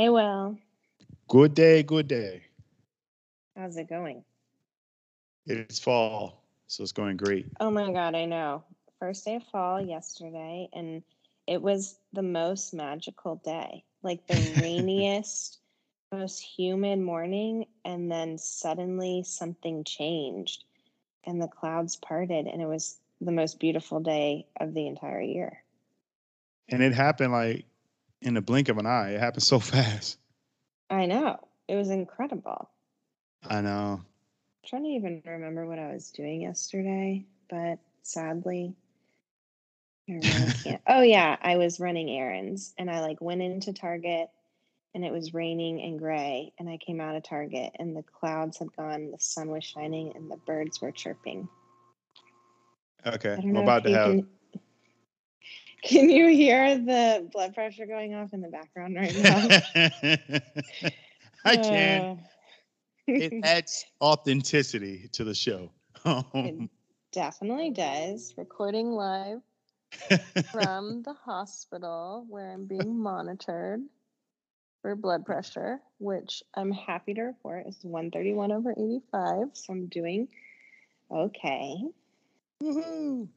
Hey, Will. Good day, good day. How's it going? It's fall, so it's going great. Oh my God, I know. First day of fall yesterday, and it was the most magical day. Like the rainiest, most humid morning, and then suddenly something changed and the clouds parted, and it was the most beautiful day of the entire year. And it happened like in the blink of an eye. It happened so fast. I know. It was incredible. I know. I'm trying to even remember what I was doing yesterday, but sadly, I really can't. oh yeah, I was running errands and I like went into Target and it was raining and gray and I came out of Target and the clouds had gone, the sun was shining and the birds were chirping. Okay. I'm about to have can Can you hear the blood pressure going off in the background right now? I can. Uh, It adds authenticity to the show. it definitely does. Recording live from the hospital where I'm being monitored for blood pressure, which I'm happy to report is 131 over 85. So I'm doing okay. Woohoo.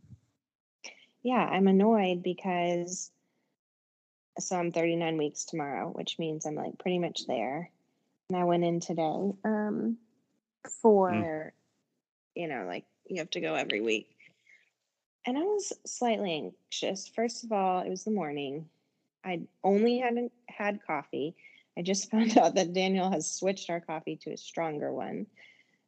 Yeah, I'm annoyed because so I'm 39 weeks tomorrow, which means I'm like pretty much there. And I went in today um, for, you know, like you have to go every week. And I was slightly anxious. First of all, it was the morning. I only hadn't had coffee. I just found out that Daniel has switched our coffee to a stronger one.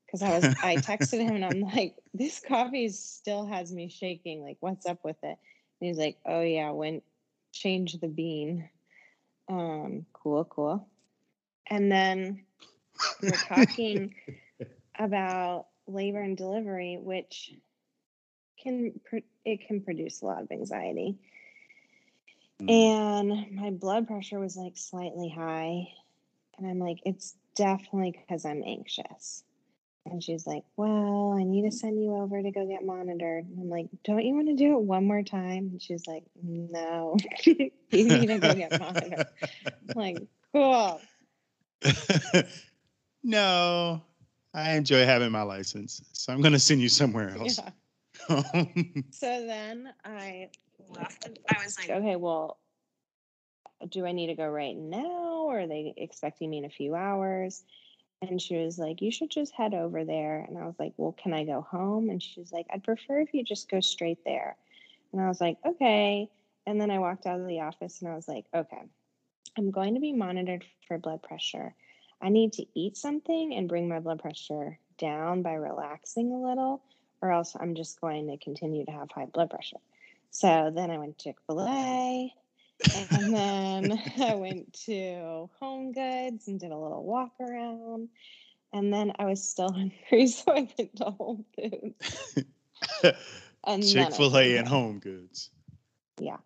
Because I was I texted him and I'm like, this coffee still has me shaking. Like, what's up with it? And he's like, Oh yeah, when change the bean. Um, cool, cool. And then we we're talking about labor and delivery, which can it can produce a lot of anxiety. Mm. And my blood pressure was like slightly high. And I'm like, it's definitely because I'm anxious. And she's like, Well, I need to send you over to go get monitored. And I'm like, Don't you want to do it one more time? And she's like, No, you need to go get monitored. I'm like, cool. no, I enjoy having my license, so I'm gonna send you somewhere else. Yeah. So then I left. I was like, okay, well, do I need to go right now or are they expecting me in a few hours? And she was like, you should just head over there. And I was like, well, can I go home? And she was like, I'd prefer if you just go straight there. And I was like, okay. And then I walked out of the office and I was like, okay, I'm going to be monitored for blood pressure. I need to eat something and bring my blood pressure down by relaxing a little, or else I'm just going to continue to have high blood pressure. So then I went to Chick fil A. And then I went to Home Goods and did a little walk around. And then I was still hungry, so I went to Whole Foods. And Chick fil A and home. Home Goods. Yeah.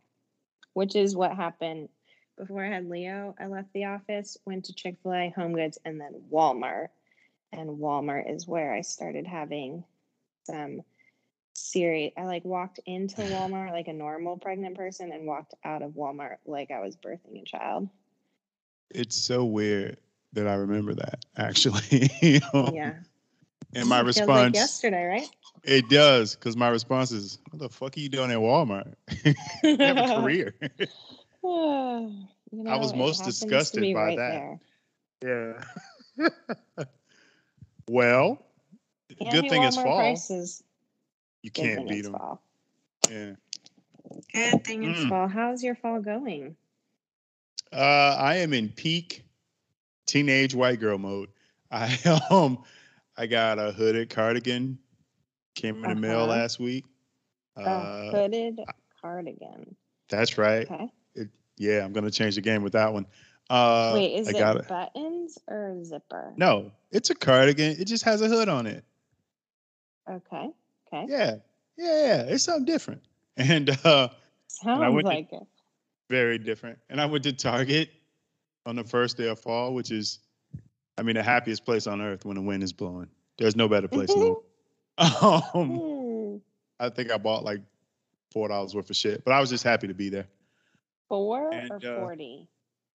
Which is what happened before I had Leo. I left the office, went to Chick fil A, Home Goods, and then Walmart. And Walmart is where I started having some serious. I like walked into Walmart like a normal pregnant person and walked out of Walmart like I was birthing a child. It's so weird that I remember that actually. Yeah. And my Feels like response, yesterday, right? it does, because my response is, "What the fuck are you doing at Walmart? you have a career." You I was most disgusted by right that. there. yeah. well, good thing Walmart fall. prices. You can't beat them. fall. Yeah. Good thing it's Mm. fall. How's your fall going? Uh, I am in peak teenage white girl mode. I um, I got a hooded cardigan. Came in the mail Uh-huh. last week. A Uh, hooded cardigan. that's right. Okay. Yeah, I'm gonna change the game with that one. Uh, Wait, is I it got it. buttons or zipper? No, it's a cardigan. It just has a hood on it. Okay. Okay. Yeah, yeah, yeah. It's something different, and uh, Sounds went to- like it. very different. And I went to Target on the first day of fall, which is, I mean, the happiest place on earth when the wind is blowing. There's no better place world. Um, Hmm. I think I bought like four dollars worth of shit, but I was just happy to be there. Four And, or uh, forty?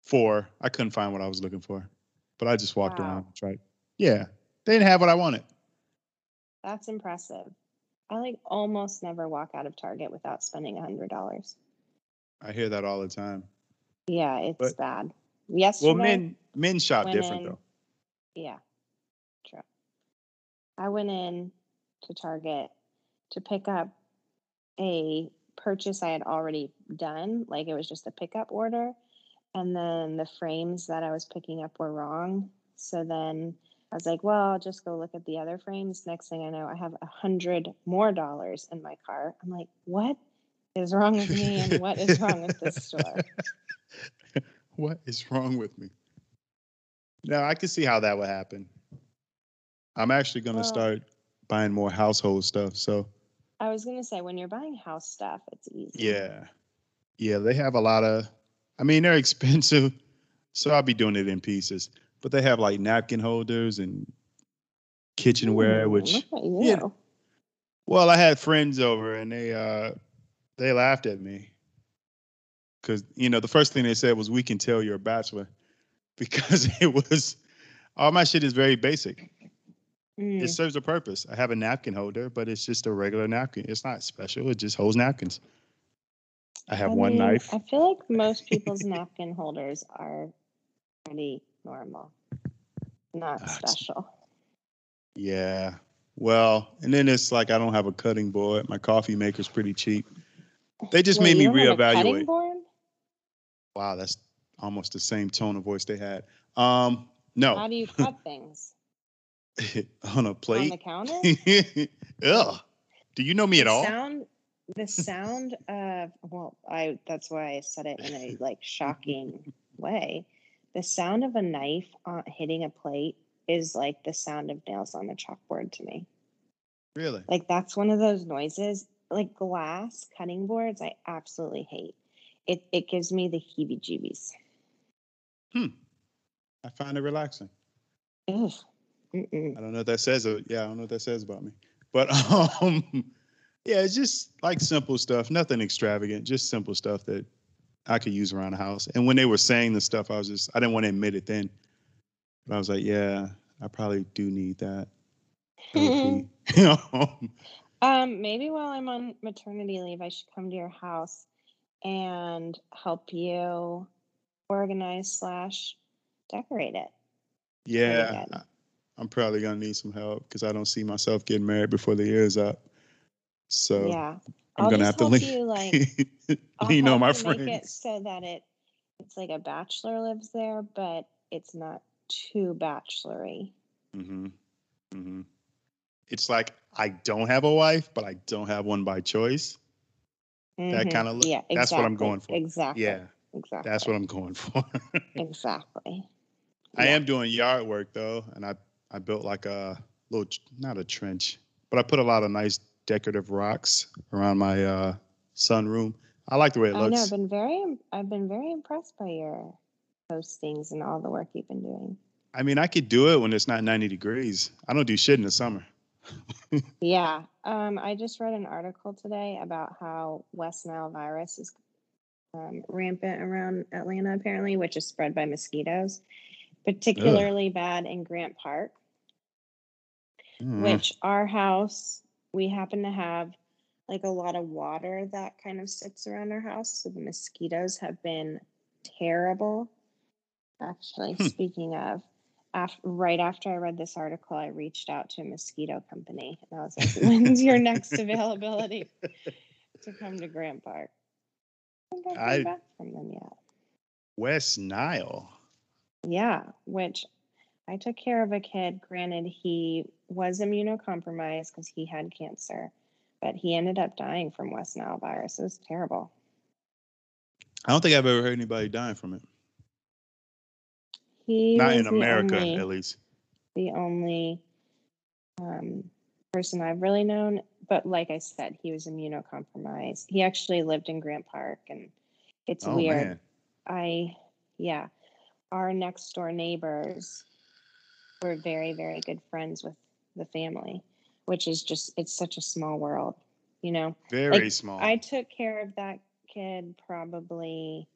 Four. I couldn't find what I was looking for, but I just walked Wow. around and tried. Yeah, they didn't have what I wanted. That's impressive. I like almost never walk out of Target without spending a hundred dollars. I hear that all the time. Yeah, it's But- bad. Yes. Well, men men shop different in- though. Yeah, true. I went in to Target to pick up a purchase I had already done, like it was just a pickup order, and then the frames that I was picking up were wrong. So then I was like, well, I'll just go look at the other frames. Next thing I know, I have a hundred more dollars in my car. I'm like, what is wrong with me and what is wrong with this store? what is wrong with me? Now I can see how that would happen. I'm actually gonna Well- start buying more household stuff. So I was gonna say when you're buying house stuff, it's easy. yeah, yeah, they have a lot of. I mean, they're expensive, so I'll be doing it in pieces. But they have like napkin holders and kitchenware, Ooh, which look at you. yeah. Well, I had friends over and they uh they laughed at me. Cause you know, the first thing they said was we can tell you're a bachelor because it was all my shit is very basic. Mm. It serves a purpose. I have a napkin holder, but it's just a regular napkin. It's not special. It just holds napkins. I have I one mean, knife. I feel like most people's napkin holders are pretty normal, not it's- special. Yeah. Well, and then it's like I don't have a cutting board. My coffee maker's pretty cheap. They just Wait, made me you don't have a cutting reevaluate. board? Wow, that's almost the same tone of voice they had. Um, no. How do you cut things on a plate. on the plate. counter? Ugh. Do you know me at the all? Sound, the sound of well, I that's why I said it in a like shocking way. The sound of a knife uh, hitting a plate is like the sound of nails on a chalkboard to me. Really? Like that's one of those noises. Like glass cutting boards, I absolutely hate. It it gives me the heebie-jeebies. Hmm. I find it relaxing. Ugh. Mm-mm. I don't know what that says. uh, Yeah, I don't know what that says about me. But um, yeah, it's just like simple stuff, nothing extravagant, just simple stuff that I could use around the house. And when they were saying the stuff, I was just I didn't want to admit it then, but I was like, yeah, I probably do need that. You know? Um, maybe while I'm on maternity leave, I should come to your house and help you organize slash decorate it. yeah. I'm probably gonna need some help because I don't see myself getting married before the year is up. So yeah. I'm I'll gonna have to lean, you like lean on my friends. so that it it's like a bachelor lives there, but it's not too bachelory. hmm hmm It's like I don't have a wife, but I don't have one by choice. That Mhm. kinda look- yeah, exactly. that's what I'm going for. Exactly. Yeah, Exactly. that's what I'm going for. exactly. I Yeah. am doing yard work though, and I I built like a little not a trench, but I put a lot of nice decorative rocks around my uh sunroom. I like the way it I know. I've been very, I've been very impressed by your postings and all the work you've been doing. I mean, I could do it when it's not 90 degrees. I don't do shit in the summer. Yeah. Um, I just read an article today about how West Nile virus is um, rampant around Atlanta, apparently, which is spread by mosquitoes, particularly bad in Grant Park, Mm. which our house, we happen to have like a lot of water that kind of sits around our house. So the mosquitoes have been terrible. Actually, Hmm. speaking of, af- right after I read this article, I reached out to a mosquito company and I was like, when's your next availability to come to Grant Park? I I- from them yet. West Nile. Yeah, which I took care of a kid. Granted, he was immunocompromised because he had cancer, but he ended up dying from West Nile virus. It was terrible. I don't think I've ever heard anybody dying from it. He Not in America, only- at least. the only um, person I've really known. But like I said, he was immunocompromised. He actually lived in Grant Park, and it's Oh weird. man. I, yeah, our next door neighbors were very, very good friends with the family, which is just, it's such a small world, you know? Very Like, small. I took care of that kid probably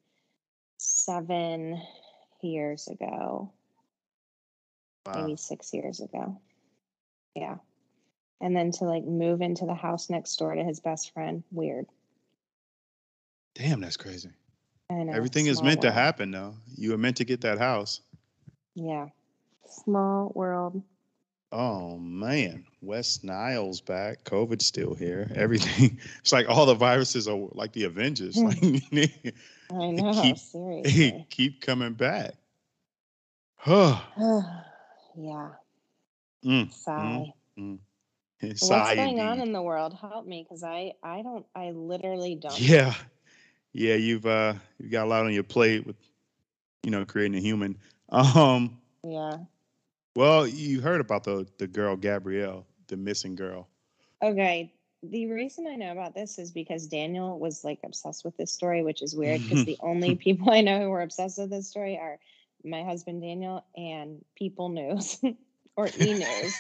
seven years ago, Wow. maybe six years ago. Yeah. And then to like move into the house next door to his best friend, weird. Damn, that's crazy. I know. Everything is meant to happen, though. You were meant to get that house. Yeah. Small world. Oh man, West Nile's back. COVID's still here. Everything. It's like all the viruses are like the Avengers. Hmm. Like I know. keep- seriously. they keep coming back. Huh. yeah. Mm, Sigh. What's sigh going on in the world? Help me, because I I don't I literally don't. Yeah, yeah. You've uh, you've got a lot on your plate with, you know, creating a human. Um. Yeah. Well, you heard about the the girl Gabrielle, the missing girl. Okay. The reason I know about this is because Daniel was like obsessed with this story, which is weird because the only people I know who are obsessed with this story are my husband Daniel and People News or E News.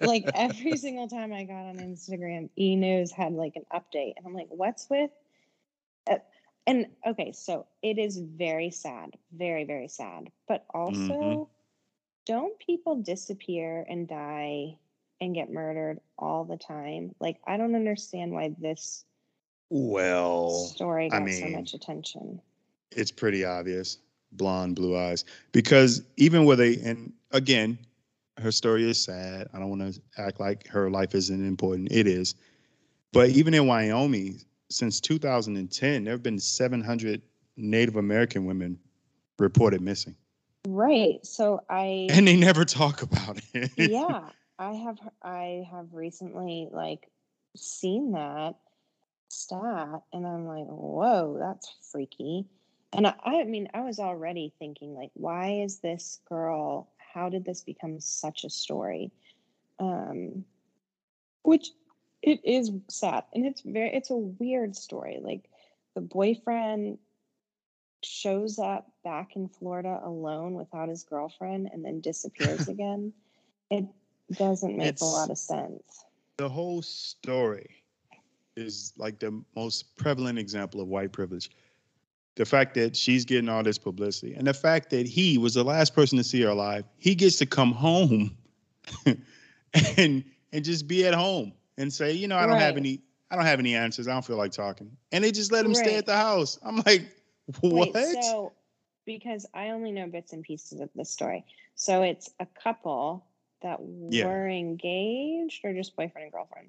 like every single time I got on Instagram, E News had like an update, and I'm like, what's with? Uh, and okay, so it is very sad, very very sad, but also, don't people disappear and die and get murdered all the time? Like, I don't understand why this well, story I got so much attention. it's pretty obvious. Blonde, blue eyes. Because even with a, and again, her story is sad. I don't want to act like her life isn't important. It is. But even in Wyoming, since 2010, there have been 700 Native American women reported missing. Right. So I And they never talk about it. yeah i have i have recently like seen that stat and i'm like whoa that's freaky and I, I mean i was already thinking like why is this girl how did this become such a story um which it is sad and it's very it's a weird story like the boyfriend shows up back in Florida alone without his girlfriend and then disappears again. It doesn't make It's- a lot of sense. the whole story is like the most prevalent example of white privilege. The fact that she's getting all this publicity and the fact that he was the last person to see her alive, he gets to come home and and just be at home and say, you know, I don't have any I don't have any answers. I don't feel like talking. And they just let him stay at the house. I'm like, what? Wait, so because I only know bits and pieces of the story. So it's a couple that Yeah. were engaged or just boyfriend and girlfriend?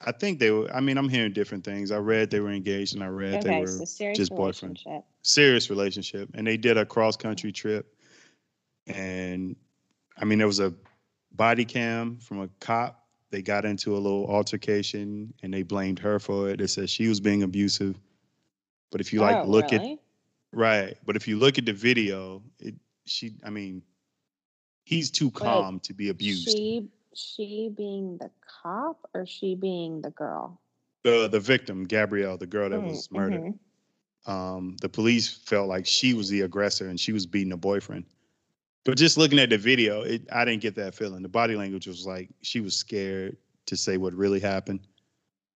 I think they were I mean, I'm hearing different things. I read they were engaged and I read they were so just boyfriend. serious relationship and they did a cross country trip and i mean there was a body cam from a cop they got into a little altercation and they blamed her for it they said she was being abusive but if you like oh, look at really? Right but if you look at the video it she i mean he's too calm to be abused She she being the cop or she being the girl? the the victim gabrielle the girl that Mm, was murdered mhm. um, the police felt like she was the aggressor and she was beating the boyfriend. But just looking at the video, it, I didn't get that feeling. The body language was like she was scared to say what really happened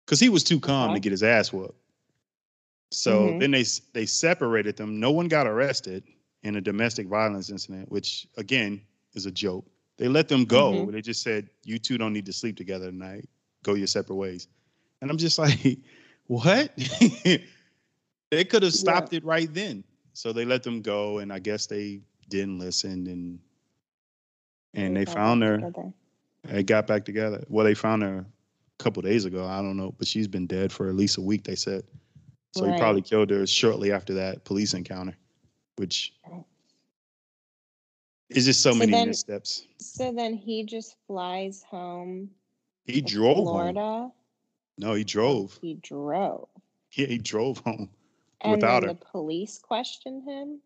because he was too calm to get his ass whooped. So Mhm. then they they separated them. No one got arrested in a domestic violence incident, which again is a joke. They let them go. Mhm. They just said you two don't need to sleep together tonight. Go your separate ways. And I'm just like, what? they could have stopped it right then. So they let them go, and I guess they didn't listen, and and they got found her. together. They got back together. Well, they found her a couple days ago. I don't know, but she's been dead for at least a week. They said. So he probably killed her shortly after that police encounter, which is just so, So many then- missteps. So then he just flies home. He drove home. Florida. No, he drove. He drove. Yeah, he drove home. And Without then her. the police questioned him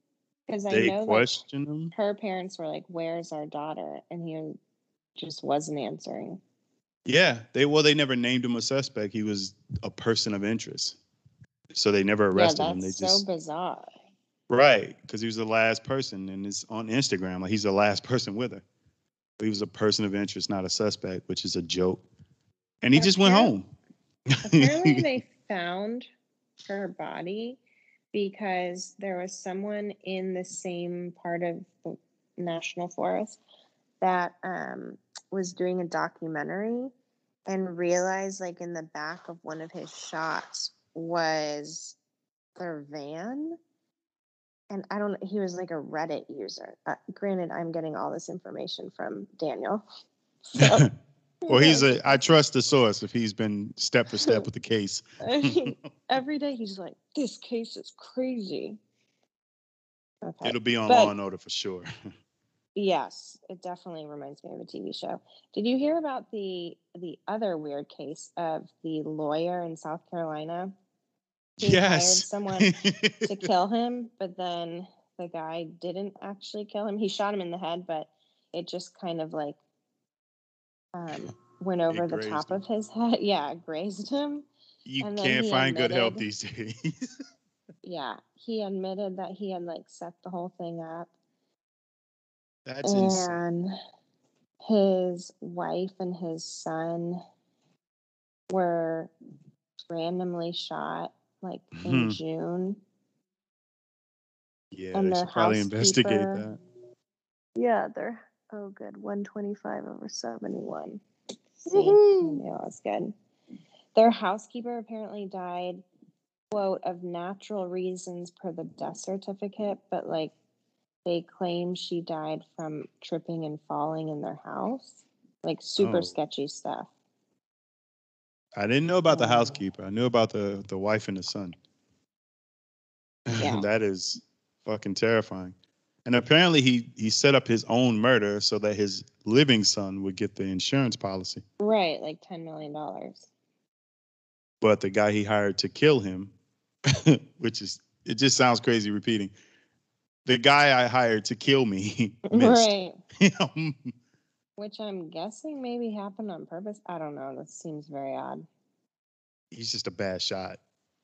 because I They know questioned him. her parents were like, "Where's our daughter?" and he just wasn't answering. Yeah, they well, they never named him a suspect. He was a person of interest, so they never arrested yeah, him. They that's just so bizarre. right because he was the last person, and it's on Instagram like he's the last person with her. But he was a person of interest, not a suspect, which is a joke. And he just went home. Apparently, they found her body because there was someone in the same part of the national forest that um, was doing a documentary and realized like in the back of one of his shots was their van and i don't he was like a reddit user uh, granted i'm getting all this information from daniel so, well, he's a. I trust the source if he's been step for step with the case. I mean, every day he's like, "This case is crazy." Okay, it'll be on but, Law and Order for sure. yes, it definitely reminds me of a TV show. Did you hear about the the other weird case of the lawyer in South Carolina? He yes. hired someone to kill him, but then the guy didn't actually kill him. He shot him in the head, but it just kind of like um, went over the top him. of his head. Yeah, grazed him. You can't find admitted, good help these days. yeah, he admitted that he had like set the whole thing up. That's and insane. his wife and his son were randomly shot like in hmm. June. Yeah, and they should probably investigate that. Yeah, they're Oh, good. 125 over 71. See, yeah, that's good. Their housekeeper apparently died, quote, of natural reasons per the death certificate, but like they claim she died from tripping and falling in their house. Like super oh. sketchy stuff. I didn't know about the oh. housekeeper. I knew about the the wife and the son. Yeah. that is fucking terrifying. And apparently he he set up his own murder so that his living son would get the insurance policy. Right, like ten million dollars. But the guy he hired to kill him, which is it just sounds crazy repeating. The guy I hired to kill me missed. Right. Um, which I'm guessing maybe happened on purpose. I don't know. That seems very odd. He's just a bad shot.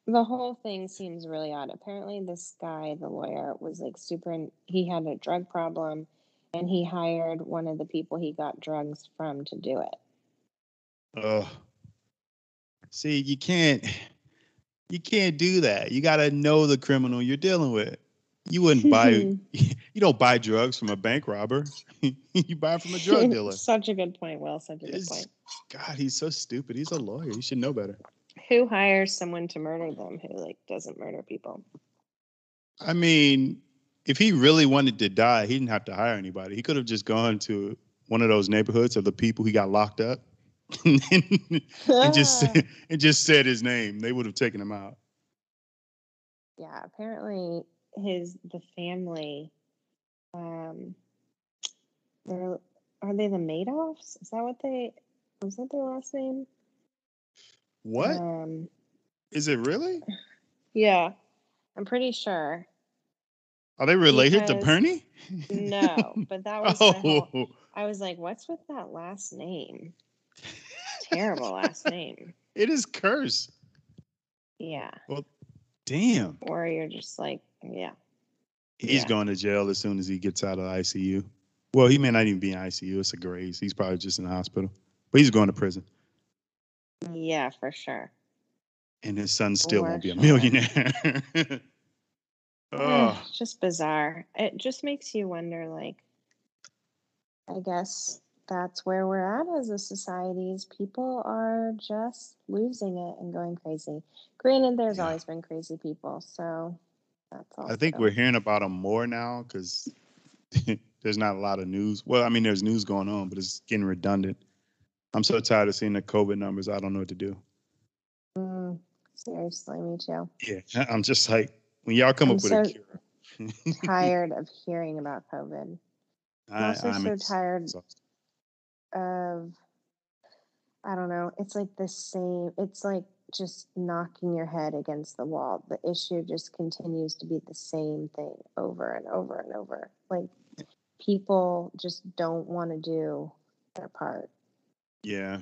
The whole thing seems really odd. Apparently, this guy, the lawyer, was like super. He had a drug problem, and he hired one of the people he got drugs from to do it. Oh, see, you can't, you can't do that. You got to know the criminal you're dealing with. You wouldn't buy, you don't buy drugs from a bank robber. you buy from a drug dealer. Such a good point. Well, such a good it's, point. God, he's so stupid. He's a lawyer. He should know better who hires someone to murder them who like doesn't murder people? I mean, if he really wanted to die, he didn't have to hire anybody. He could have just gone to one of those neighborhoods of the people he got locked up and, and just and just said his name. They would have taken him out. Yeah, apparently his the family um they're are they the Madoffs? Is that what they was that their last name? What? Um, Is it really? Yeah, I'm pretty sure. Are they related because, to Bernie? no, but that was oh. Whole, I was like, what's with that last name? Terrible last name. It is curse. Yeah. Well, damn. Or you're just like, yeah. He's yeah. going to jail as soon as he gets out of ICU. Well, he may not even be in ICU. It's a graze. He's probably just in the hospital, but he's going to prison. Yeah, for sure. And his son still for won't be a millionaire. oh. Just bizarre. It just makes you wonder like I guess that's where we're at as a society is people are just losing it and going crazy. Granted, there's yeah. always been crazy people, so all. I think we're hearing about them more now because there's not a lot of news. Well, I mean, there's news going on, but it's getting redundant. I'm so tired of seeing the COVID numbers. I don't know what to do. Mm, seriously, me too. Yeah, I'm just like when y'all come I'm up so with a cure. tired of hearing about COVID. I'm also I'm so tired exhausted. of. I don't know. It's like the same. It's like just knocking your head against the wall. The issue just continues to be the same thing over and over and over. Like people just don't want to do their part. Yeah.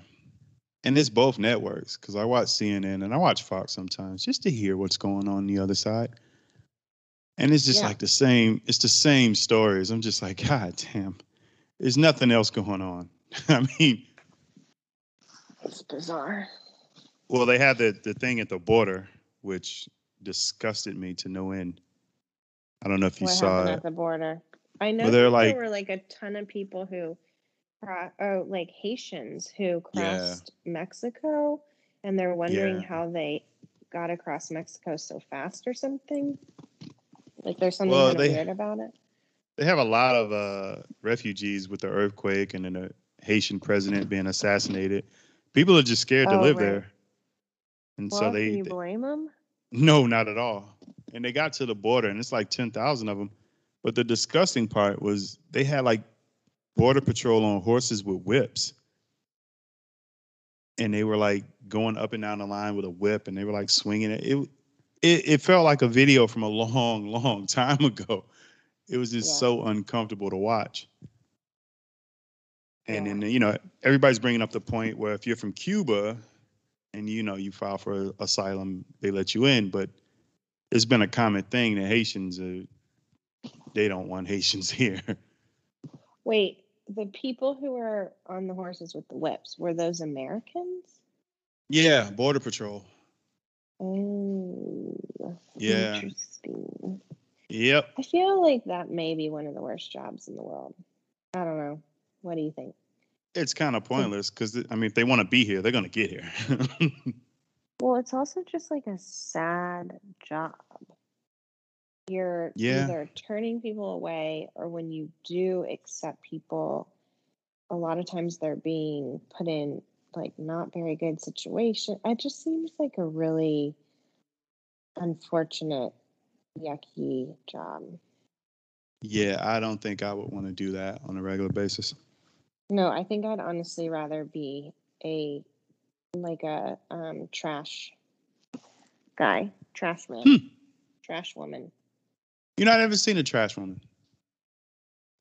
And it's both networks because I watch CNN and I watch Fox sometimes just to hear what's going on, the other side. And it's just yeah. like the same, it's the same stories. I'm just like, God damn, there's nothing else going on. I mean, it's bizarre. Well, they had the, the thing at the border, which disgusted me to no end. I don't know if you what saw it. at the border? I know Well, they're like- there were like a ton of people who, oh, like Haitians who Yeah. crossed Mexico, and they're wondering Yeah. how they got across Mexico so fast or something. Like there's something Well, kind of they- weird about it. They have a lot of uh, refugees with the earthquake and then a Haitian president being assassinated. People are just scared to Oh, live right. there, and Well, so they, can you they- blame them? no, not at all. And they got to the border, and it's like ten thousand of them. But the disgusting part was they had like border patrol on horses with whips, and they were like going up and down the line with a whip, and they were like swinging it. It it, it felt like a video from a long, long time ago. It was just Yeah. so uncomfortable to watch. And Yeah. then you know everybody's bringing up the point where if you're from Cuba, and you know you file for asylum, they let you in. But it's been a common thing that Haitians are, they don't want Haitians here. Wait, the people who were on the horses with the whips were those Americans? Yeah, border patrol. Oh, Yeah. interesting. Yep. I feel like that may be one of the worst jobs in the world. I don't know. What do you think? It's kind of pointless because I mean, if they want to be here, they're gonna get here. Well, it's also just like a sad job. You're Yeah. either turning people away, or when you do accept people, a lot of times they're being put in like not very good situation. It just seems like a really unfortunate, yucky job. yeah, I don't think I would want to do that on a regular basis. No, I think I'd honestly rather be a like a um trash guy, trash man, Hmm. trash woman. You know, I've never seen a trash woman.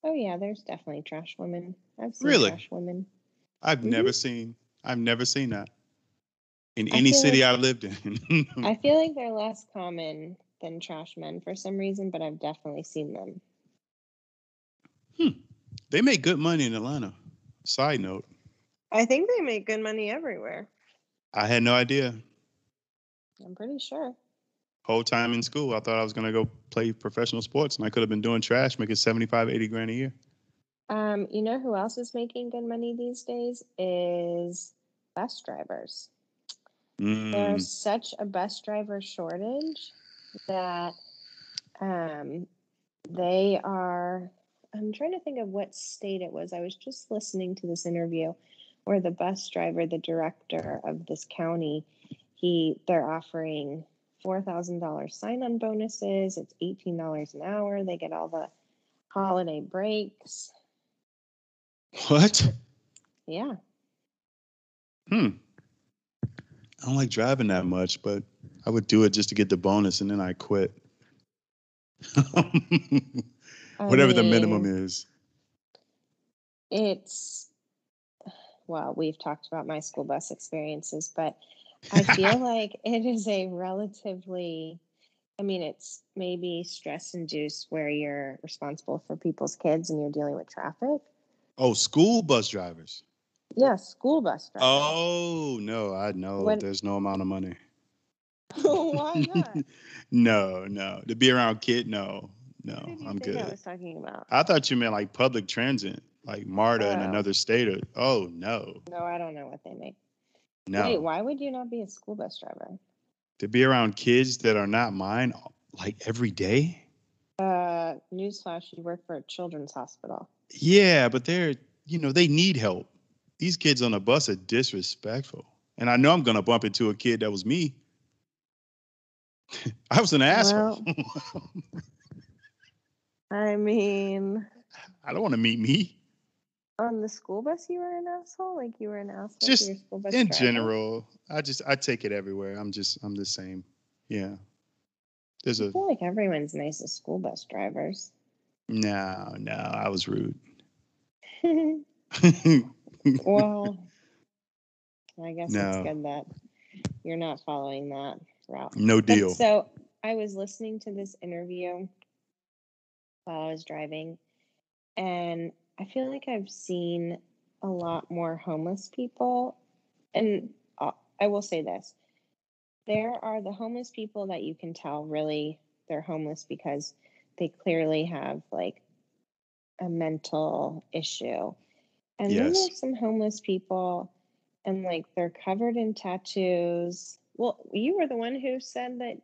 Oh yeah, there's definitely trash women. I've seen Really? trash women. I've Mhm. never seen. I've never seen that in I any city like- I lived in. I feel like they're less common than trash men for some reason, but I've definitely seen them. Hmm. they make good money in Atlanta. Side note, I think they make good money everywhere. I had no idea. I'm pretty sure. Whole time in school, I thought I was gonna go play professional sports, and I could have been doing trash, making 75, 80 grand a year. Um, you know who else is making good money these days is bus drivers. Mm, There's such a bus driver shortage that um, they are. I'm trying to think of what state it was. I was just listening to this interview where the bus driver, the director of this county, he they're offering four thousand dollars sign-on bonuses. It's eighteen dollars an hour. They get all the holiday breaks. what? Yeah, Hmm. I don't like driving that much, but I would do it just to get the bonus, and then I quit. I Whatever the minimum is. It's well, we've talked about my school bus experiences, but I feel like it is a relatively I mean, it's maybe stress induced where you're responsible for people's kids and you're dealing with traffic. Oh, school bus drivers. Yeah, school bus drivers. Oh no, I know When- there's no amount of money. Why not? no, no. To be around kid, no, no. What did you I'm think I good. was talking about? I thought you meant like public transit, like MARTA in Oh. another state. Or, oh no, No, I don't know what they make. no. Wait, why would you not be a school bus driver? to be around kids that are not mine, like every day. Uh, newsflash: you work for a children's hospital. Yeah, but they're, you know, they need help. These kids on the bus are disrespectful. And I know I'm to bump into a kid that was me. I was an asshole. I mean, I don't want to meet me. on the school bus, you were an asshole. Like you were an asshole. Just your school bus In driver? general, I just, I take it everywhere. I'm just, I'm the same. Yeah. There's I a, feel like everyone's nice as school bus drivers. no, no, I was rude. well, I guess it's good that you're not following that route. no But deal. so I was listening to this interview while I was driving, and I feel like I've seen a lot more homeless people. And uh, I will say this there are the homeless people that you can tell really they're homeless because they clearly have like a mental issue. And then Yes. there's some homeless people and like they're covered in tattoos. Well, you were the one who said that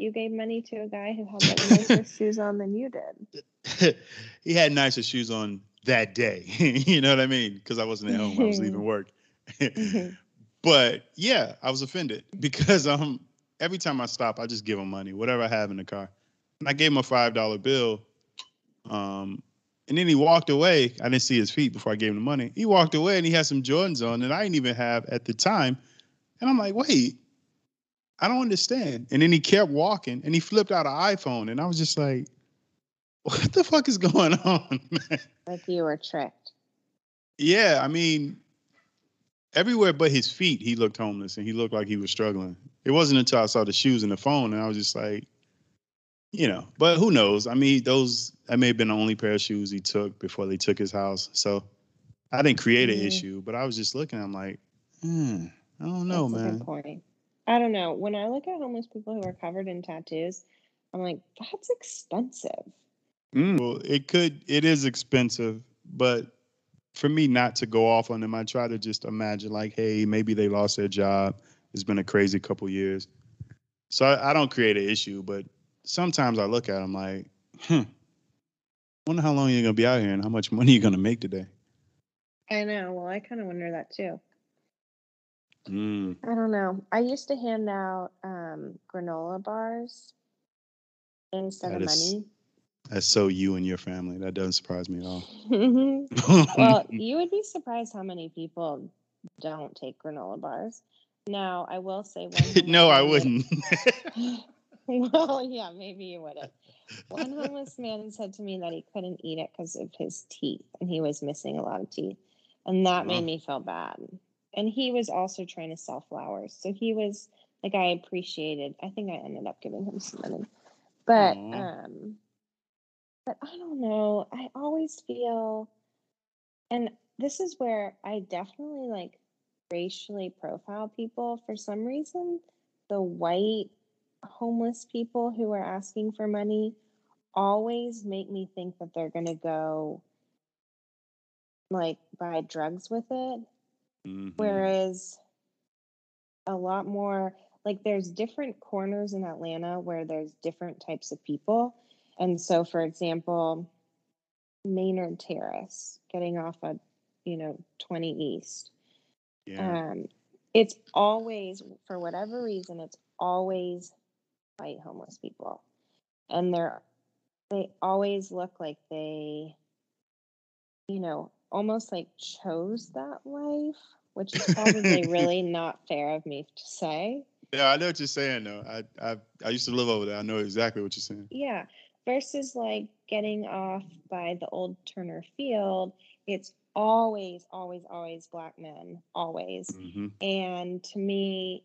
you gave money to a guy who had like nicer shoes on than you did. he had nicer shoes on that day. you know what I mean? Because I wasn't at home. I was leaving work. Mhm. but yeah, I was offended because um every time I stop, I just give him money, whatever I have in the car. And I gave him a five dollar bill. Um, and then he walked away. I didn't see his feet before I gave him the money. He walked away and he had some Jordans on that I didn't even have at the time. And I'm like, wait, I don't understand. And then he kept walking and he flipped out an iPhone. And I was just like, what the fuck is going on, man? like you were tricked. Yeah, I mean, everywhere but his feet, he looked homeless and he looked like he was struggling. It wasn't until I saw the shoes and the phone, and I was just like, you know, but who knows? I mean, those that may have been the only pair of shoes he took before they took his house. So I didn't create an Mhm. issue, but I was just looking. I'm like, hmm, I don't know, That's man. Good point. I don't know. When I look at homeless people who are covered in tattoos, I'm like, that's expensive. Mm, Well, it could, it is expensive, but for me not to go off on them, I try to just imagine like, hey, maybe they lost their job. It's been a crazy couple years. So I, I don't create an issue, but sometimes I look at them like, hmm, wonder how long you're gonna be out here and how much money you're gonna make today. I know. Well, I kind of wonder that too. Mm, I don't know. I used to hand out um, granola bars instead That of is- money. that's so you and your family. That doesn't surprise me at all. well, you would be surprised how many people don't take granola bars. Now, I will say one. no, I wouldn't. well, yeah, maybe you wouldn't. One homeless man said to me that he couldn't eat it because of his teeth, and he was missing a lot of teeth, and that Uh-huh. made me feel bad. And he was also trying to sell flowers, so he was like, I appreciated. I think I ended up giving him some money, but Aw. um, but I don't know. I always feel, and this is where I definitely like racially profile people for some reason. The white homeless people who are asking for money always make me think that they're going to go like buy drugs with it. Mhm. Whereas a lot more, like, there's different corners in Atlanta where there's different types of people. And so, for example, Maynard Terrace, getting off at, you know, 20 East. yeah. Um, it's always, for whatever reason, it's always white homeless people. And they're, they always look like they, you know, almost like chose that life, which is probably really not fair of me to say. Yeah, I know what you're saying though. I I I used to live over there. I know exactly what you're saying. Yeah. Versus like getting off by the old Turner Field, it's always, always, always black men, always. hmm And to me,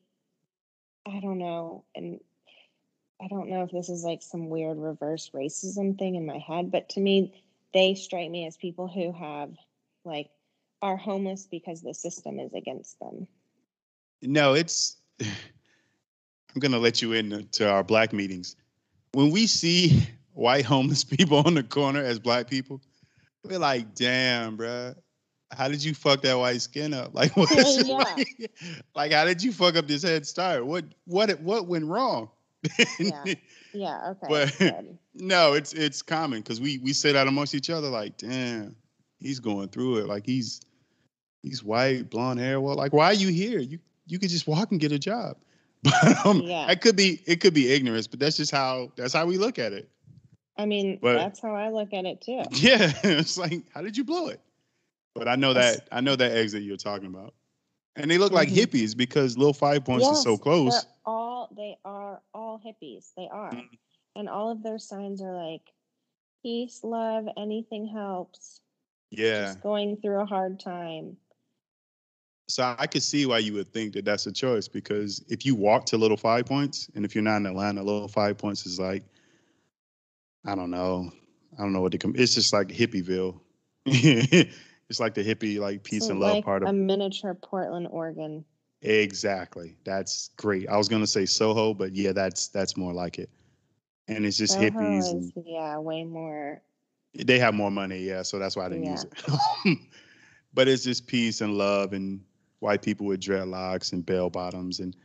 I don't know. And I don't know if this is like some weird reverse racism thing in my head, but to me, they strike me as people who have like are homeless because the system is against them. No, it's. I'm gonna let you in to our black meetings. When we see white homeless people on the corner as black people, we're like, "Damn, bruh, how did you fuck that white skin up? Like, what? Yeah. like, like, how did you fuck up this head start? What, what, what went wrong?" Yeah. Yeah. Okay. But- No, it's it's common because we we say that amongst each other. Like, damn, he's going through it. Like he's he's white, blonde hair. Well, like, why are you here? You you could just walk and get a job. But um, Yeah. it could be it could be ignorance, but that's just how that's how we look at it. I mean, But- that's how I look at it too. Yeah, it's like, how did you blow it? But I know Yes. that I know that exit you're talking about, and they look like Mhm. hippies because Little Five Points is so close. All they are all hippies. They are. Mhm. And all of their signs are like peace, love, anything helps. Yeah, Just going through a hard time. So I could see why you would think that that's a choice because if you walk to Little Five Points, and if you're not in Atlanta, Little Five Points is like, I don't know, I don't know what to come. It's just like Hippieville. it's like the hippie, like peace So and love like part of a miniature Portland, Oregon. Exactly. That's great. I was gonna say Soho, but yeah, that's that's more like it. And it's just Soho hippies. is, And yeah, way more. They have more money, yeah. So that's why I didn't use it. but it's just peace and love and white people with dreadlocks and bell bottoms and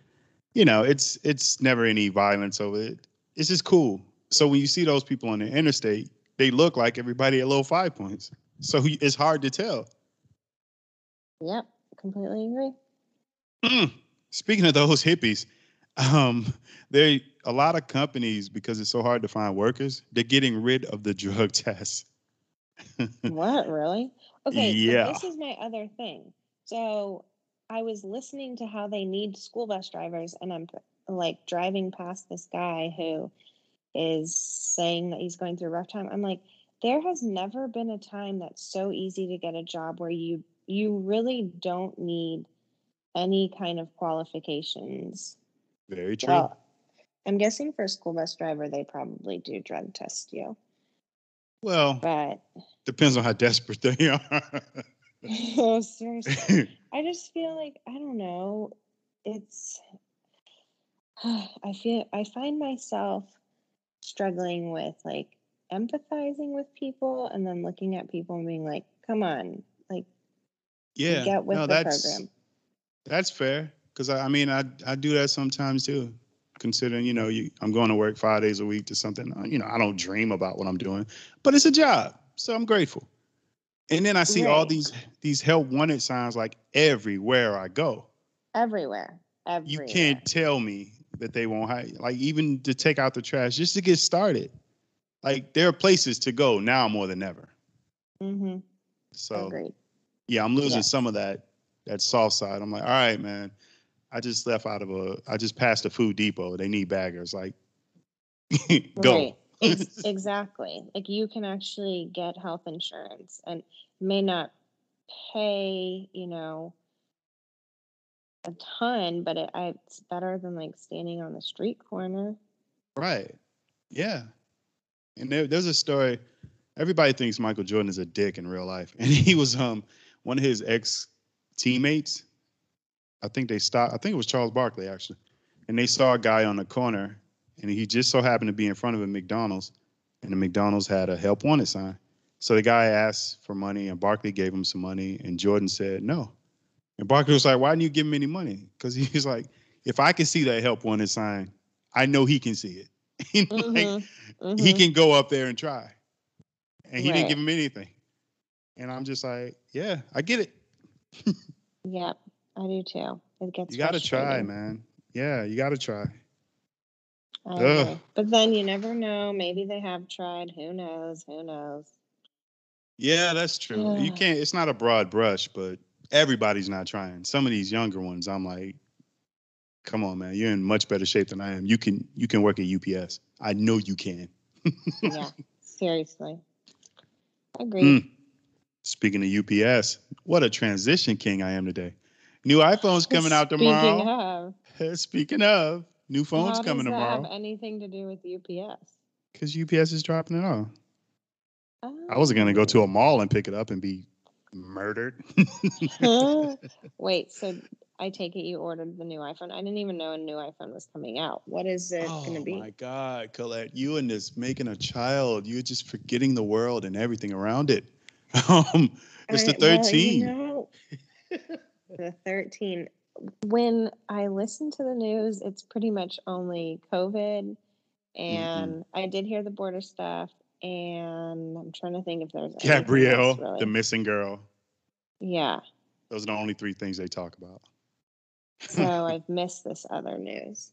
you know, it's it's never any violence over it. It's just cool. So when you see those people on the interstate, they look like everybody at Little Five Points. So it's hard to tell. Yep, completely agree. Mm. Speaking of those hippies, um, there a lot of companies because it's so hard to find workers. They're getting rid of the drug test. what really? Okay, Yeah. so this is my other thing. So I was listening to how they need school bus drivers, and I'm like driving past this guy who is saying that he's going through a rough time. I'm like, there has never been a time that's so easy to get a job where you you really don't need any kind of qualifications. Very true. Well, I'm guessing for a school bus driver, they probably do drug test you, well, but depends on how desperate they are. oh, seriously. I just feel like I don't know. It's I feel I find myself struggling with like empathizing with people and then looking at people and being like, "Come on, like yeah, get with no, the that's program." that's fair. Because I, I mean, I I do that sometimes too. Considering you know, you, I'm going to work five days a week to something. uh, You know, I don't dream about what I'm doing, but it's a job, so I'm grateful. And then I see all these these help wanted signs like everywhere I go. Everywhere, everywhere. You can't tell me that they won't hire. Like even to take out the trash, just to get started. Like there are places to go now more than ever. Mm-hmm. So Agreed. yeah, I'm losing some of that that soft side. I'm like, all right, man. I just left out of a. I just passed a food depot. They need baggers. Like, go. Right. Ex- exactly. Like you can actually get health insurance and may not pay, you know, a ton, but it, I, it's better than like standing on the street corner. Right. Yeah. And there, there's a story. Everybody thinks Michael Jordan is a dick in real life, and he was um one of his ex teammates. I think they stopped. I think it was Charles Barkley actually, and they saw a guy on the corner, and he just so happened to be in front of a McDonald's, and the McDonald's had a help wanted sign. So the guy asked for money, and Barkley gave him some money, and Jordan said no. And Barkley was like, "Why didn't you give him any money?" Because he was like, "If I can see that help wanted sign, I know he can see it." Like, Mhm, he can go up there and try. And he didn't give him anything. And I'm just like, yeah, I get it. Yep, I do too. It gets You got to try, man. Yeah, you got to try. But then you never know. Maybe they have tried. Who knows? Who knows? Yeah, that's true. You can't, it's not a broad brush, but everybody's not trying. Some of these younger ones, I'm like, come on, man, you're in much better shape than I am. You can, you can work at UPS. I know you can. yeah, seriously. Agreed. Mm. Speaking of UPS, what a transition king I am today. New iPhones coming out tomorrow. Speaking of, Speaking of, new phones how coming does that tomorrow. have anything to do with UPS? Because UPS is dropping it off. Oh. I wasn't gonna go to a mall and pick it up and be murdered. Wait, so I take it you ordered the new iPhone? I didn't even know a new iPhone was coming out. What is it going to be? oh my God, Colette, you and this making a child, you're just forgetting the world and everything around it. Um, it's the I- well, 13. you know, the 13. When I listen to the news, it's pretty much only COVID. Mm-hmm. And I did hear the border stuff. And I'm trying to think if there's Gabrielle, else, really. the missing girl. yeah. Those are the only three things they talk about. So I've missed this other news.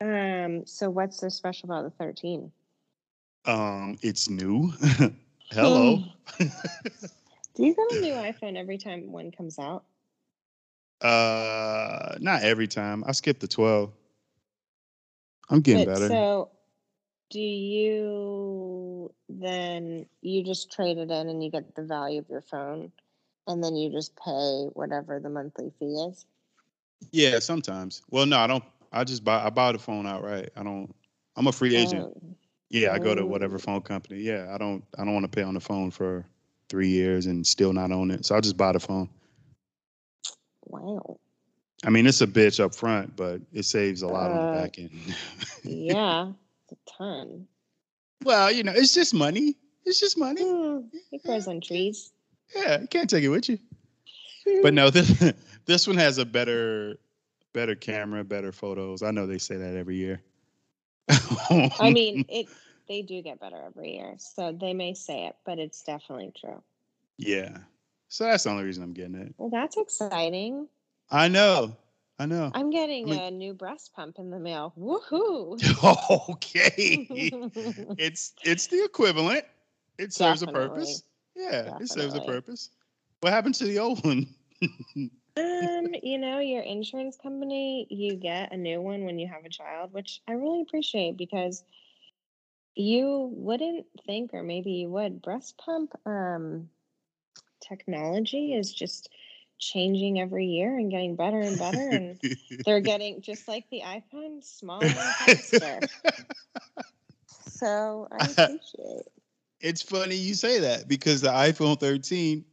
Um. So what's so special about the 13? Um, it's new. Hello. Do you get a new iPhone every time one comes out? Uh, not every time. I skip the 12. I'm getting But better. So, do you then you just trade it in and you get the value of your phone, and then you just pay whatever the monthly fee is? Yeah, sometimes. Well, no, I don't. I just buy. I buy the phone outright. I don't. I'm a free agent. Oh, Yeah, I go to whatever Oh. phone company. Yeah, I don't. I don't want to pay on the phone for three years and still not own it. So I'll just buy the phone. Wow. I mean, it's a bitch up front, but it saves a lot on the Uh, back end. Yeah, it's a ton. well, you know, it's just money. It's just money. Hmm, it grows on trees. Yeah, you can't take it with you. But no, this this one has a better better camera, better photos. I know they say that every year. I mean, it. They do get better every year, so they may say it, but it's definitely true. yeah. So that's the only reason I'm getting it. Well, that's exciting. I know. I know. I'm getting mean- a new breast pump in the mail. Woohoo! okay. it's it's the equivalent. It serves a purpose. Yeah, it serves a purpose. What happened to the old one? um, you know, your insurance company, you get a new one when you have a child, which I really appreciate because you wouldn't think, or maybe you would, breast pump um technology is just changing every year and getting better and better and they're getting just like the iPhone smaller and faster. So I appreciate. it's funny you say that because the iPhone 13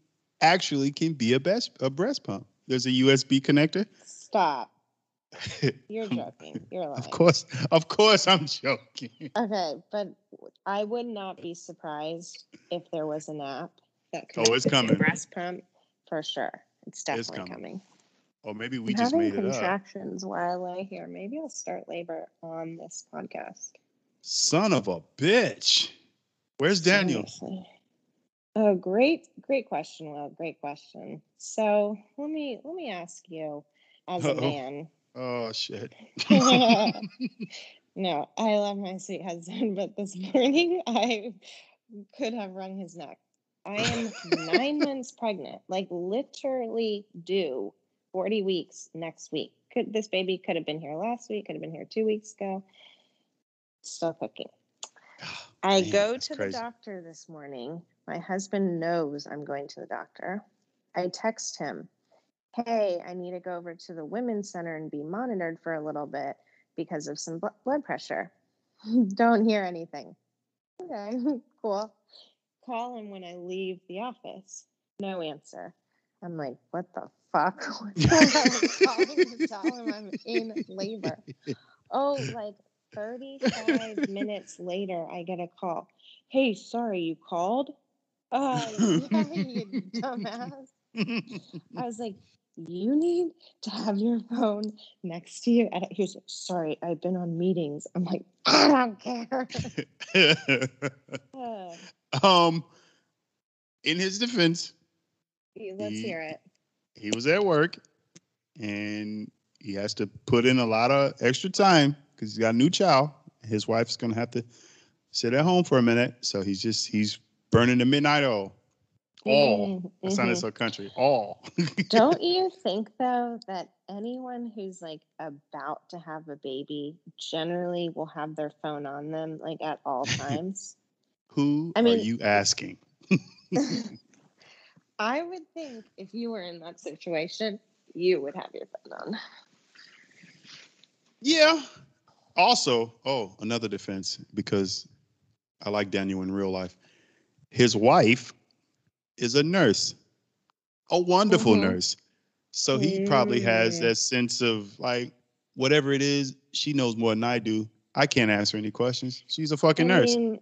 actually can be a best a breast pump. There's a USB connector. Stop. You're joking. You're lying. of course, of course, I'm joking. Okay, but I would not be surprised if there was an app that Oh, it's connected to the coming. breast pump for sure. It's definitely coming. coming. Or maybe we I'm just having made contractions while I lay here. Maybe I'll start labor on this podcast. Son of a bitch. Where's Daniel? Seriously. Oh, great, great question, Will. Great question. So let me let me ask you, as a Uh-oh. man. Oh shit. no, I love my sweet husband, but this morning I could have wrung his neck. I am nine months pregnant, like literally due 40 weeks next week. Could this baby could have been here last week, could have been here two weeks ago. Still cooking. I Man, go to crazy. the doctor this morning. My husband knows I'm going to the doctor. I text him, Hey, I need to go over to the women's center and be monitored for a little bit because of some bl- blood pressure. Don't hear anything. Okay, cool. Call him when I leave the office. No answer. I'm like, What the fuck? I'm calling to tell him I'm in labor. Oh, like 35 minutes later, I get a call. Hey, sorry, you called? Uh, yeah, you dumbass. I was like, you need to have your phone next to you. And he was like, sorry, I've been on meetings. I'm like, I don't care. Um, in his defense, let's Ye- hear it. he was at work and he has to put in a lot of extra time because he's got a new child. His wife's gonna have to sit at home for a minute, so he's just he's burning the midnight oil. All Mhm, that sounded so country. All. Don't you think though that anyone who's like about to have a baby generally will have their phone on them like at all times? Who I mean, are you asking? I would think if you were in that situation, you would have your phone on. Yeah. Also, oh, another defense because I like Daniel in real life. His wife is a nurse, a wonderful Mhm. nurse. So he probably has Mm. that sense of like, whatever it is, she knows more than I do. I can't answer any questions. She's a fucking I nurse. mean,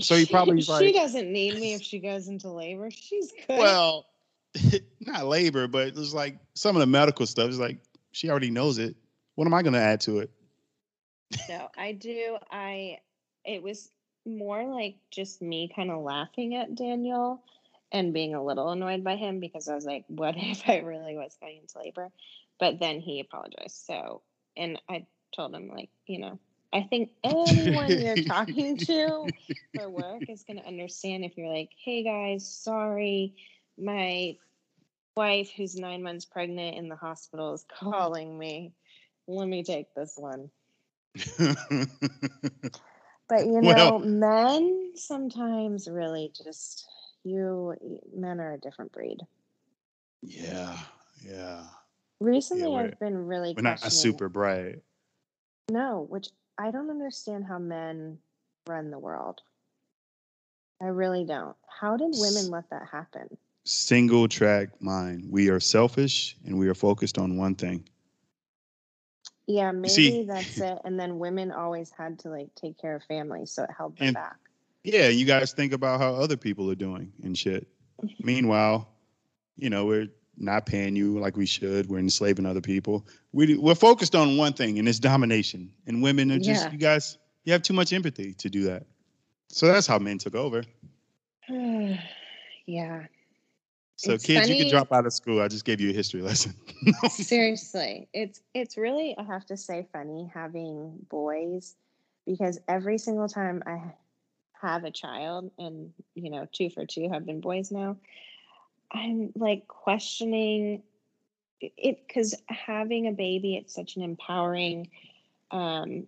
So he probably she like- doesn't need me if she goes into labor. She's good. Well, not labor, but it's like some of the medical stuff is like she already knows it. What am I going to add to it? no, I do. I it was more like just me kind of laughing at Daniel and being a little annoyed by him because I was like, what if I really was going into labor? But then he apologized. So, and I told him like, you know, I think anyone you're talking to for work is going to understand if you're like, hey guys, sorry, my wife who's nine months pregnant in the hospital is calling me. Let me take this one. But you know, Well- men sometimes really just you men are a different breed. yeah, yeah. Recently, we're- I've been really We're not super bright. No, which I don't understand how men run the world. I really don't. How did women let that happen? Single track mind. We are selfish and we are focused on one thing. Yeah, maybe see- that's it. And then women always had to like take care of families, so it held them And- back. Yeah, you guys think about how other people are doing and shit. Meanwhile, you know, we're not paying you like we should. We're enslaving other people. We we're focused on one thing, and it's domination. And women are just Yeah. you guys. You have too much empathy to do that. So that's how men took over. yeah, So It's kids, you can drop out of school. I just gave you a history lesson. seriously, it's it's really I have to say funny having boys because every single time I have a child, and you know, two for two have been boys now, I'm like questioning it because having a baby, it's such an empowering. Um,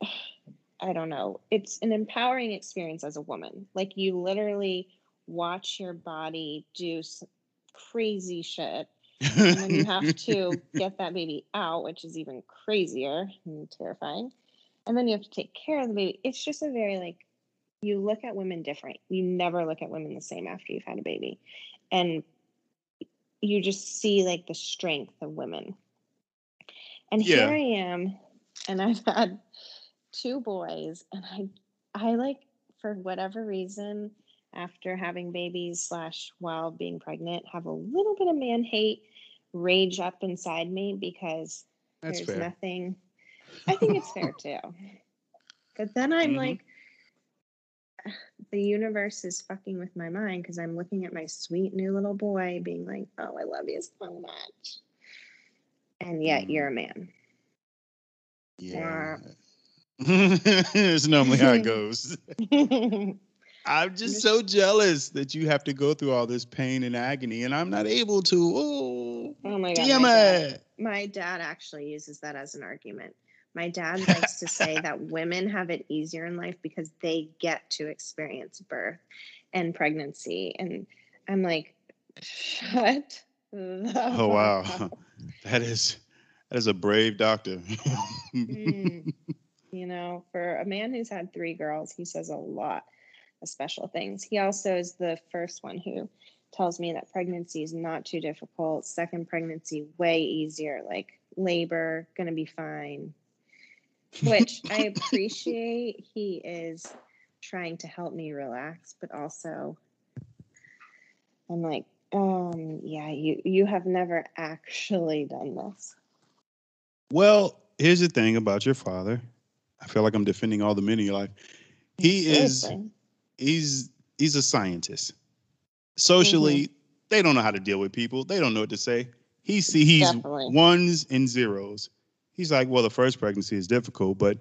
I don't know. It's an empowering experience as a woman. Like you literally watch your body do crazy shit and then you have to get that baby out, which is even crazier and terrifying. And then you have to take care of the baby. It's just a very like you look at women different. You never look at women the same after you've had a baby. And you just see like the strength of women. And Yeah. here I am, and I've had two boys, and I I like for whatever reason after having babies slash while being pregnant have a little bit of man hate rage up inside me because That's there's fair. nothing i think it's fair too but then i'm Mhm. like the universe is fucking with my mind because i'm looking at my sweet new little boy being like oh i love you so much and yet Mhm. you're a man Yeah. it's normally how it goes. I'm just so jealous that you have to go through all this pain and agony, and I'm not able to. Oh, oh my god damn my dad, it! my dad actually uses that as an argument my dad likes to say that women have it easier in life because they get to experience birth and pregnancy and i'm like shut the Oh wow, up. that is that is a brave doctor. Mm. you know for a man who's had three girls he says a lot of special things he also is the first one who tells me that pregnancy is not too difficult second pregnancy way easier like labor gonna be fine which i appreciate he is trying to help me relax but also i'm like um yeah you you have never actually done this Well, here's the thing about your father. I feel like I'm defending all the men in your life. He is Seriously. he's he's a scientist. Socially, Mm-hmm. they don't know how to deal with people. They don't know what to say. He see he's Definitely. ones and zeros. He's like, well, the first pregnancy is difficult, but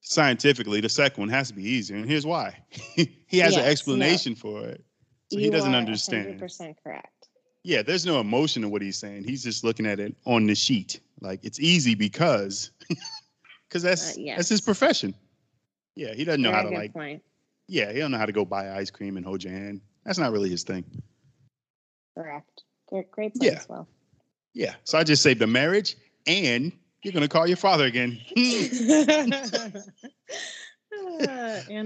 scientifically, the second one has to be easier. And here's why. he has Yes, an no. explanation for it. So he doesn't understand. 100% correct. Yeah, there's no emotion in what he's saying. He's just looking at it on the sheet. Like it's easy because because that's Uh, that's his profession. Yeah, he doesn't know how to like point. yeah, he don't know how to go buy ice cream and hold your hand. That's not really his thing. Correct. Great, great Yeah. point as well. Yeah. So I just saved a marriage and you're gonna call your father again. and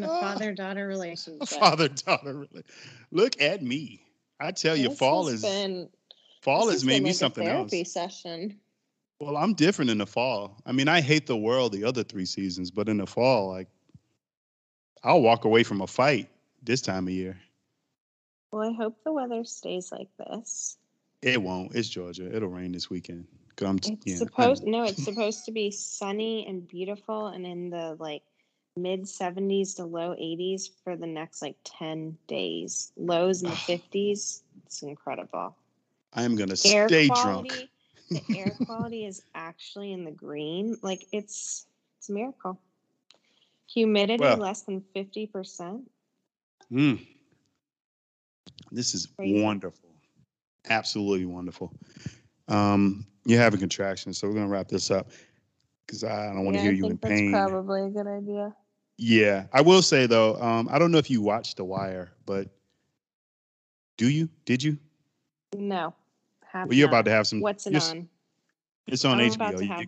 a ah. father daughter relationship. father daughter really. Look at me. I tell you, This fall has is been, fall this has has made been me like a something else. therapy session. Well, I'm different in the fall. I mean, I hate the world the other three seasons, but in the fall, like I'll walk away from a fight this time of year. Well, I hope the weather stays like this. It won't. It's Georgia. It'll rain this weekend. I'm, It's yeah, I'm- supposed no, it's supposed to be sunny and beautiful and in the like mid 70s to low 80s for the next like 10 days. Lows in the 50s. It's incredible. I'm gonna Air stay quality, drunk. the air quality is actually in the green. Like it's it's a miracle. Humidity Well- less than 50%. Mm. This is Crazy. wonderful. Absolutely wonderful. Um, you're having contractions, so we're gonna wrap this up because I don't want to Yeah, hear I you in that's pain. probably a good idea. Yeah, I will say though, um, I don't know if you watched The Wire, but do you? Did you? No. Well, you're not. about to have some. What's it you're on? It's on I'm HBO. You- have-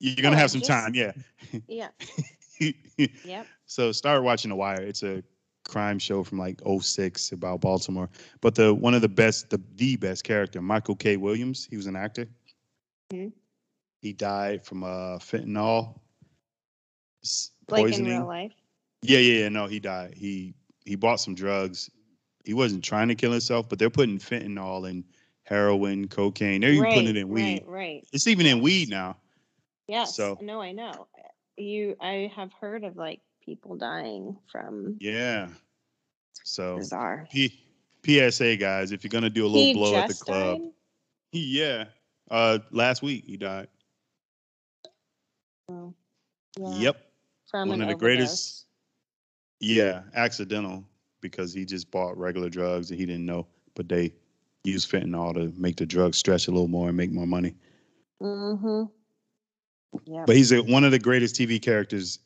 you, are gonna Oh, have some just- time, yeah. Yeah. Yep. so start watching The Wire. It's a crime show from like 06 about Baltimore. But the one of the best, the the best character, Michael K. Williams. He was an actor. Mhm. he died from uh fentanyl s- Like in poisoning. real life. Yeah, yeah, yeah. No, he died. He he bought some drugs. He wasn't trying to kill himself, but they're putting fentanyl in heroin, cocaine. They're even right, putting it in weed. Right, right. It's even in weed now. Yes. So- no, I know. You I have heard of like people dying from Yeah. So bizarre. P- PSA guys, if you're gonna do a little He blow at the club, died? yeah. Uh, last week he died. Oh, yeah, Yep. From one of the overdose. greatest- Yeah, accidental because he just bought regular drugs and he didn't know, but they use fentanyl to make the drug stretch a little more and make more money. Mm-hmm. Yeah. But he's a, one of the greatest TV characters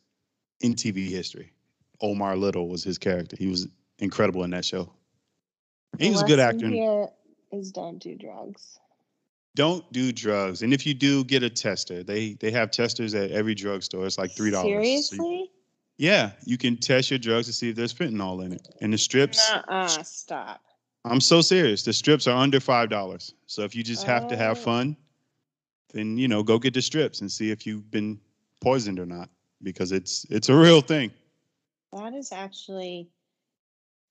in TV history. Omar Little was his character. He was incredible in that show. He was a good actor. Here is don't do drugs. Don't do drugs, and if you do, get a tester. They they have testers at every drugstore. It's like three dollars. Seriously? yeah, you can test your drugs to see if there's fentanyl in it. And the strips, Uh-uh, stop. I'm so serious. The strips are under five dollars. So if you just have to have Oh. fun, then you know go get the strips and see if you've been poisoned or not because it's it's a real thing. That is actually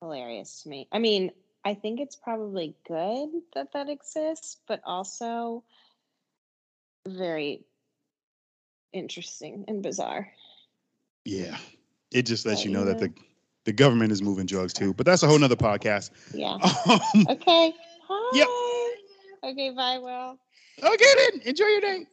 hilarious to me. I mean, I think it's probably good that that exists, but also very interesting and bizarre. Yeah, it just lets But, you know that the the government is moving drugs too. But that's a whole nother podcast. Yeah. Um, Okay. Bye. Yep. Okay. Bye, Will. okay then, enjoy your day.